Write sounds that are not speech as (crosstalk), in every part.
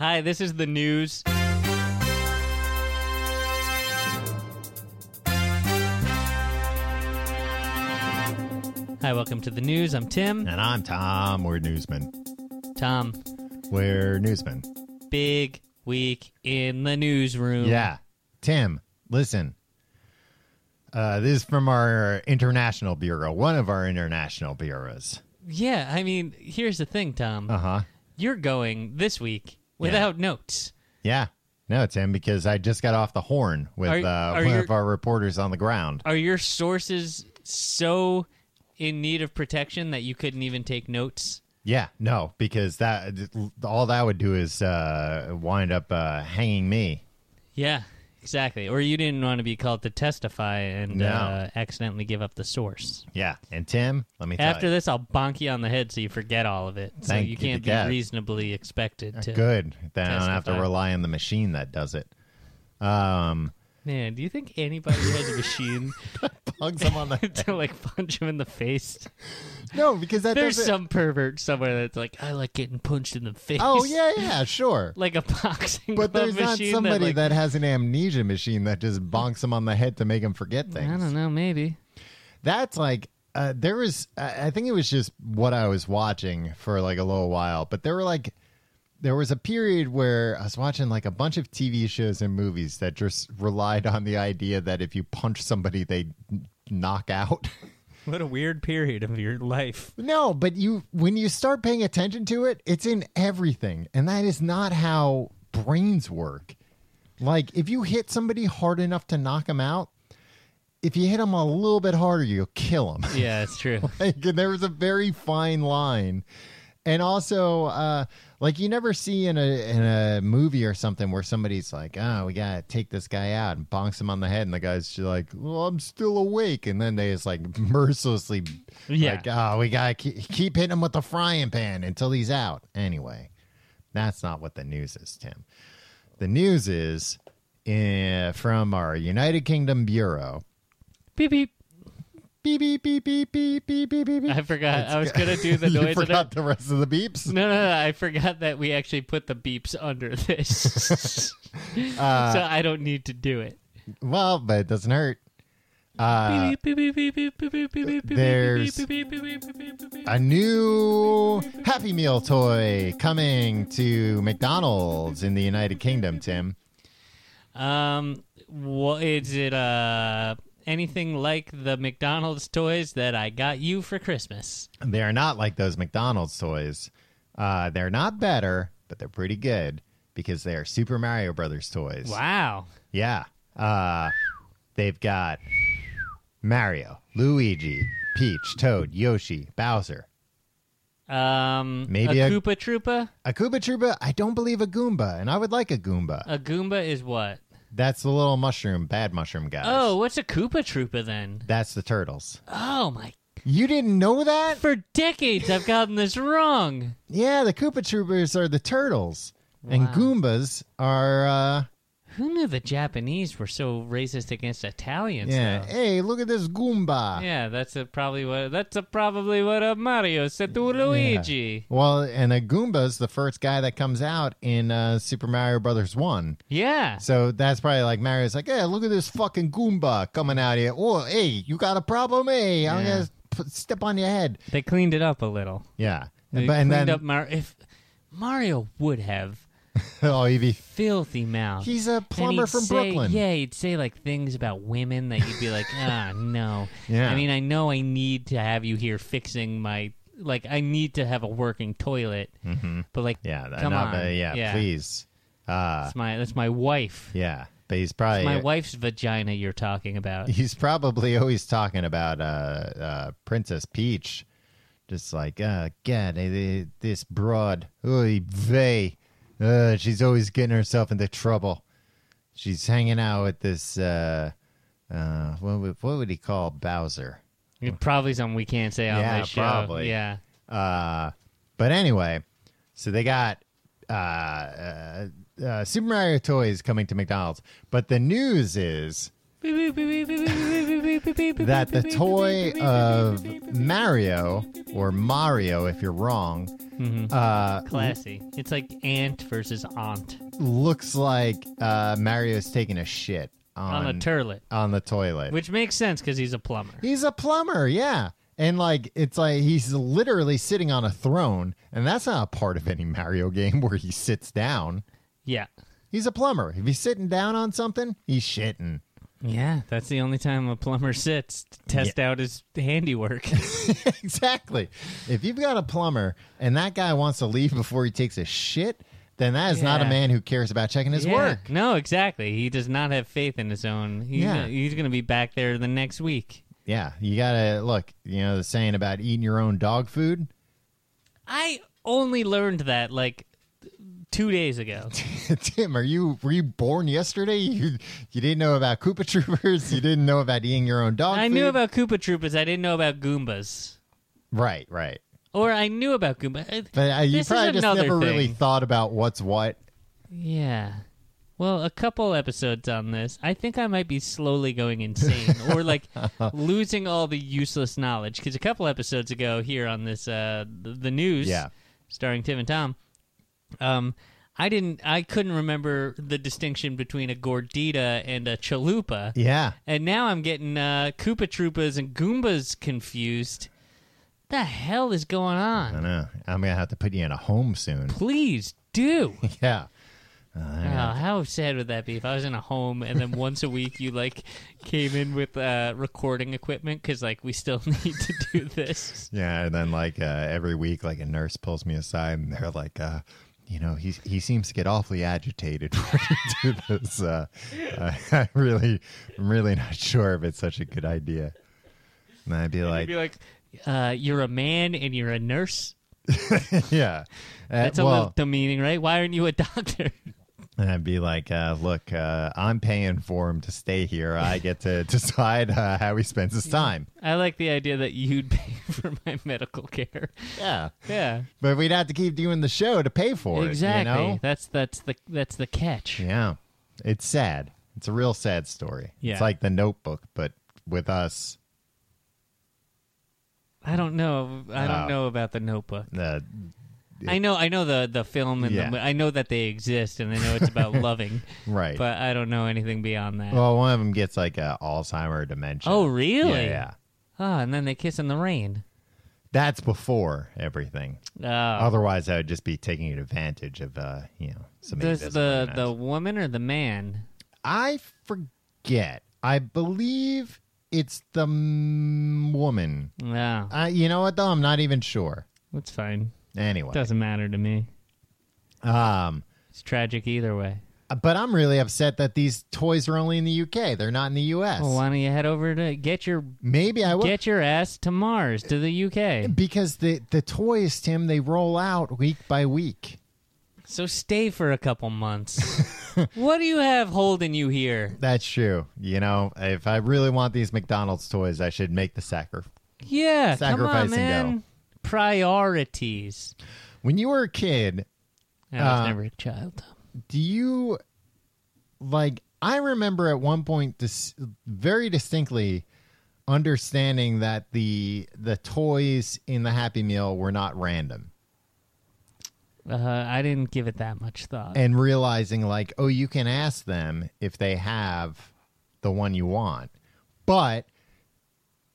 Hi, this is the news. Hi, welcome to the news. I'm Tim. And I'm Tom. We're newsmen. Tom, We're newsmen. big week in the newsroom. Yeah. Tim, listen. Uh, this is from our international bureau, one of our international bureaus. Yeah, I mean, here's the thing, Tom. Uh huh. You're going this week without notes. Yeah. No, Tim, because I just got off the horn with Are- uh, are one your- of our reporters on the ground. Are your sources so in need of protection that you couldn't even take notes? Yeah, no, because that all that would do is uh, wind up uh, hanging me. Yeah, exactly. Or you didn't want to be called to testify and No. uh, accidentally give up the source. Yeah, and Tim, let me tell After you, this, I'll bonk you on the head so you forget all of it. So Thank you you can't to be God. reasonably expected to. good. Then I don't have to testify. rely on the machine that does it. Um, Man, do you think anybody has a machine (laughs) bugs him on the head. (laughs) to like punch him in the face? no, because that There's doesn't. some pervert somewhere that's like, I like getting punched in the face. Oh yeah, yeah, sure. (laughs) like a boxing But glove there's not machine somebody that, that, like, has an amnesia machine that just bonks him on the head to make him forget things. I don't know, maybe. That's like uh, there was. I I think it was just what I was watching for like a little while, but there were like there was a period where I was watching like a bunch of TV shows and movies that just relied on the idea that if you punch somebody, they knock out. (laughs) What a weird period of your life. No, but you when you start paying attention to it, it's in everything. And that is not how brains work. Like if you hit somebody hard enough to knock them out, if you hit them a little bit harder, you'll kill them. Yeah, it's true. (laughs) like there was a very fine line. And also, uh, like you never see in a in a movie or something where somebody's like, "Oh, we gotta take this guy out," and bonks him on the head, and the guy's just like, "Well, I'm still awake," and then they just like (laughs) mercilessly, Yeah. like, "Oh, we gotta keep, keep hitting him with the frying pan until he's out." Anyway, that's not what the news is, Tim. The news is uh, from our United Kingdom bureau. beep beep beep beep beep beep beep beep beep beep. I forgot. It's I was gonna do the noise. you forgot the rest of the beeps. No, no, no, I forgot that we actually put the beeps under this, uh, so I don't need to do it. Well, but it doesn't hurt. Uh, there's a new Happy Meal toy coming to McDonald's in the United Kingdom, Tim. Um, what is it? Uh, anything like the McDonald's toys that I got you for Christmas? They are not like those McDonald's toys. Uh, they're not better, but they're pretty good because they are Super Mario Brothers toys. Wow. Yeah. Uh, they've got Mario, Luigi, Peach, Toad, Yoshi, Bowser. Um, Maybe a a- Koopa Troopa. A Koopa Troopa, I don't believe a Goomba, and I would like a Goomba. A Goomba is what? That's the little mushroom, bad mushroom guys. Oh, what's a Koopa Troopa then? That's the turtles. Oh my! You didn't know that? For decades, I've gotten this wrong. Yeah, the Koopa Troopers are the turtles. And Wow. Goombas are, uh, Who knew the Japanese were so racist against Italians? yeah. though? Hey, look at this Goomba. Yeah, that's a probably what that's a probably what uh, Mario said to Luigi. Well, and a Goomba is the first guy that comes out in uh, Super Mario Brothers 1. Yeah. So that's probably like Mario's like, hey, look at this fucking Goomba coming out here. Oh, hey, you got a problem? Hey, I'm Yeah. going to step on your head. They cleaned it up a little. Yeah. They cleaned then, up Mar- if Mario would have (laughs) oh, he'd be, filthy mouth. he's a plumber from say- Brooklyn. Yeah, he'd say like things about women that you'd be like, (laughs) ah, no. Yeah. I mean, I know I need to have you here fixing my like. I need to have a working toilet, Mm-hmm. but like, Yeah, come no, on, but yeah, please. Uh, That's my that's my wife. yeah, but he's probably My wife's vagina you're talking about. he's probably always talking about uh, uh, Princess Peach, just like, uh, God, this broad, oy vey, uh, she's always getting herself into trouble. She's hanging out with this, uh, uh, what would, what would he call Bowser? Probably something we can't say on Yeah, my show. probably. Yeah. Uh, but anyway, so they got uh, uh, uh, Super Mario toys coming to McDonald's, but the news is that the toy of Mario, or Mario if you're wrong, Mhm. Uh, Classy. It's like aunt versus aunt looks like uh, Mario's taking a shit on, on a turlet, on the toilet. which makes sense because he's a plumber. He's a plumber, yeah. And like it's like he's literally sitting on a throne, and that's not a part of any Mario game where he sits down. Yeah. He's a plumber. If he's sitting down on something, he's shitting. Yeah, that's the only time a plumber sits to test out his handiwork. (laughs) exactly. If you've got a plumber and that guy wants to leave before he takes a shit, then that is not a man who cares about checking his Yeah. work. No, exactly. He does not have faith in his own. He's Yeah. gonna, he's going to be back there the next week. Yeah, you gotta look. You know the saying about eating your own dog food. I only learned that like two days ago. (laughs) Tim, are you were you born yesterday? You you didn't know about Koopa Troopers. You didn't know about eating your own dog. I food? knew about Koopa Troopers. I didn't know about Goombas. right, right. Or I knew about Goomba. But uh, you probably just never really thought about what's what. Yeah. Well, a couple episodes on this, I think I might be slowly going insane (laughs) or like losing all the useless knowledge. Because a couple episodes ago here on this, uh, the, the news, Yeah. starring Tim and Tom, um, I didn't, I couldn't remember the distinction between a gordita and a chalupa, Yeah, and now I'm getting uh, Koopa Troopas and Goombas confused. The hell is going on? I on? know. I'm gonna have to put you in a home soon. Please do. (laughs) yeah. Oh, how sad would that be if I was in a home and then once a week you like came in with uh, recording equipment because like we still (laughs) need to do this. Yeah, and then like uh, every week, like a nurse pulls me aside, and they're like, uh, you know, he he seems to get awfully agitated (laughs) when you do this. Uh, uh, (laughs) I really, I'm really not sure if it's such a good idea. And I'd be You'd like, be like, uh, "You're a man and you're a nurse." (laughs) yeah, Uh, That's a well, little demeaning, right? Why aren't you a doctor? And I'd be like, uh, look, uh, I'm paying for him to stay here. I get to (laughs) decide uh, how he spends his time. I like the idea that you'd (laughs) pay for my medical care. Yeah, Yeah, but we'd have to keep doing the show to pay for exactly. it. You know? That's that's the that's the catch. Yeah. It's sad. It's a real sad story. Yeah. It's like the notebook, but with us. I don't know. I don't Oh. know about the Notebook. Uh, I know. I know the the film and Yeah. the, I know that they exist and I know it's about (laughs) loving, right. but I don't know anything beyond that. well, one of them gets like a Alzheimer dementia. Oh, really? Yeah, yeah. Oh, and then they kiss in the rain. That's before everything. Oh. Otherwise, I would just be taking advantage of, uh, you know, some Does the the woman or the man? I forget. I believe it's the woman. Yeah, Uh, you know what, though? I'm not even sure. that's fine. Anyway. Doesn't matter to me. Um, It's tragic either way. but I'm really upset that these toys are only in the UK. They're not in the US. Well, why don't you head over to get your Maybe I will. get your ass to Mars to the UK? Because the the toys, Tim, they roll out week by week. So stay for a couple months. (laughs) what do you have holding you here? That's true. You know, if I really want these McDonald's toys, I should make the sacrifice. Yeah, come on, Sacrifice and go. Priorities. When you were a kid, I was Uh, never a child. do you like? I remember at one point, dis- very distinctly, understanding that the the toys in the Happy Meal were not random, Uh, I didn't give it that much thought. and realizing like, oh, you can ask them if they have the one you want, but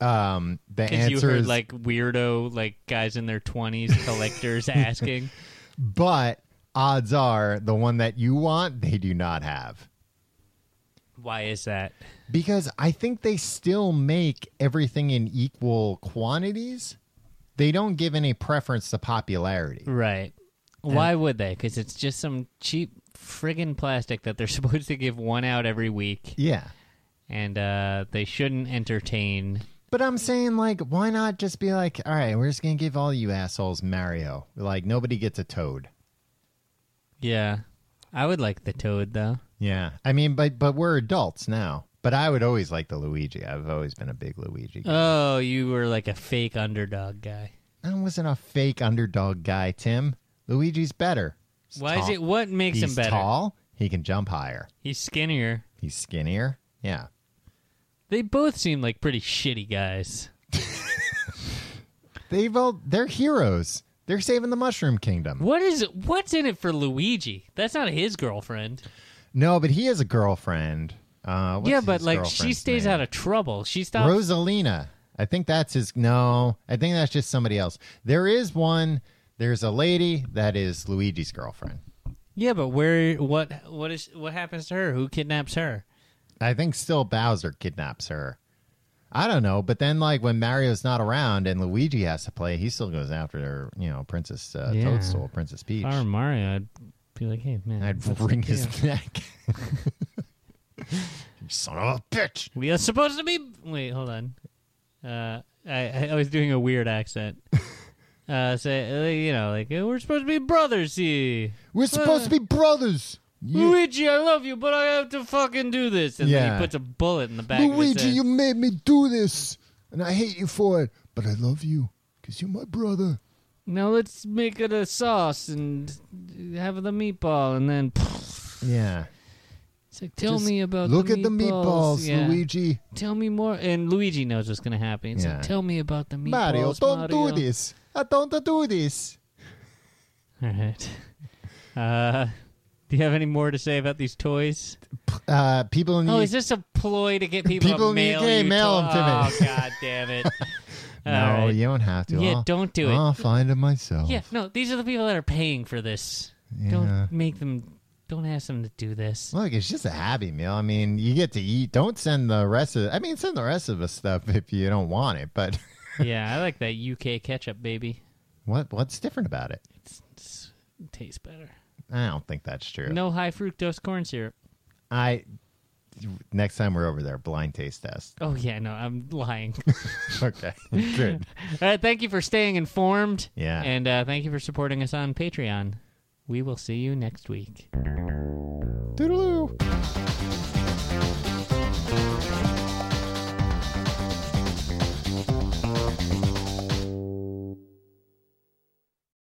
um, the answer you heard is like weirdo, like guys in their twenties, collectors (laughs) asking. but odds are the one that you want they do not have Why is that? because i think they still make everything in equal quantities they don't give any preference to popularity Right. Why would they? Because it's just some cheap friggin' plastic that they're (laughs) supposed to give one out every week, yeah and uh, they shouldn't entertain. But i'm saying like why not just be like all right we're just gonna give all you assholes mario like nobody gets a toad Yeah, I would like the toad though. yeah i mean but but we're adults now but i would always like the luigi i've always been a big luigi guy. Oh, you were like a fake underdog guy. I wasn't a fake underdog guy, Tim. Luigi's better. He's Why is it? What makes He's him better? tall. He can jump higher. He's skinnier. He's skinnier. Yeah. They both seem like pretty shitty guys. (laughs) They both they're heroes. They're saving the Mushroom Kingdom. What is what's in it for Luigi? That's not his girlfriend. No, but he has a girlfriend. Uh, what's yeah, but like she stays name? out of trouble. She stops. Rosalina. I think that's his. No, I think that's just somebody else. There is one. There's a lady that is Luigi's girlfriend. Yeah, but where? What? What is? What happens to her? Who kidnaps her? I think still Bowser kidnaps her. I don't know, but then like when Mario's not around and Luigi has to play, he still goes after her. You know, Princess uh, Yeah. Toadstool, Princess Peach. If I were Mario, I'd be like, hey man, I'd wring deal? his neck. (laughs) son of a bitch. We are supposed to be. Wait, hold on. Uh, I I was doing a weird accent. (laughs) Uh, say uh, you know, like uh, we're supposed to be brothers here. We're supposed to be brothers. Luigi, I love you, but I have to fucking do this. And then Yeah. he puts a bullet in the back of his Luigi, head. you made me do this, and I hate you for it. But I love you because you're my brother. Now let's make it a sauce and have the meatball, and then (laughs) Yeah. it's like, tell Just me about. Look the at the meatballs, Yeah. Luigi. Tell me more. And Luigi knows what's going to happen. It's Yeah. like, tell me about the meatballs, Mario, don't Mario. do this. I don't do this. (laughs) All right. Uh, do you have any more to say about these toys? Uh, people need. Oh, is this a ploy to get people, People to need- mail you mail to- 'em to me. Oh, god damn it! (laughs) no, right. you don't have to. Yeah, I'll, don't do it. I'll find it myself. Yeah, no, these are the people that are paying for this. Yeah. Don't make them. Don't ask them to do this. Look, it's just a happy meal. I mean, you get to eat. Don't send the rest of. I mean, send the rest of the stuff (laughs) if you don't want it. But (laughs) yeah, I like that UK ketchup, baby. what what's different about it? It's, it's, it tastes better. I don't think that's true. No high fructose corn syrup. I. Next time we're over there, blind taste test. Oh yeah, no, I'm lying. (laughs) okay, good. (laughs) All right, thank you for staying informed. Yeah. and uh, thank you for supporting us on Patreon. We will see you next week. Do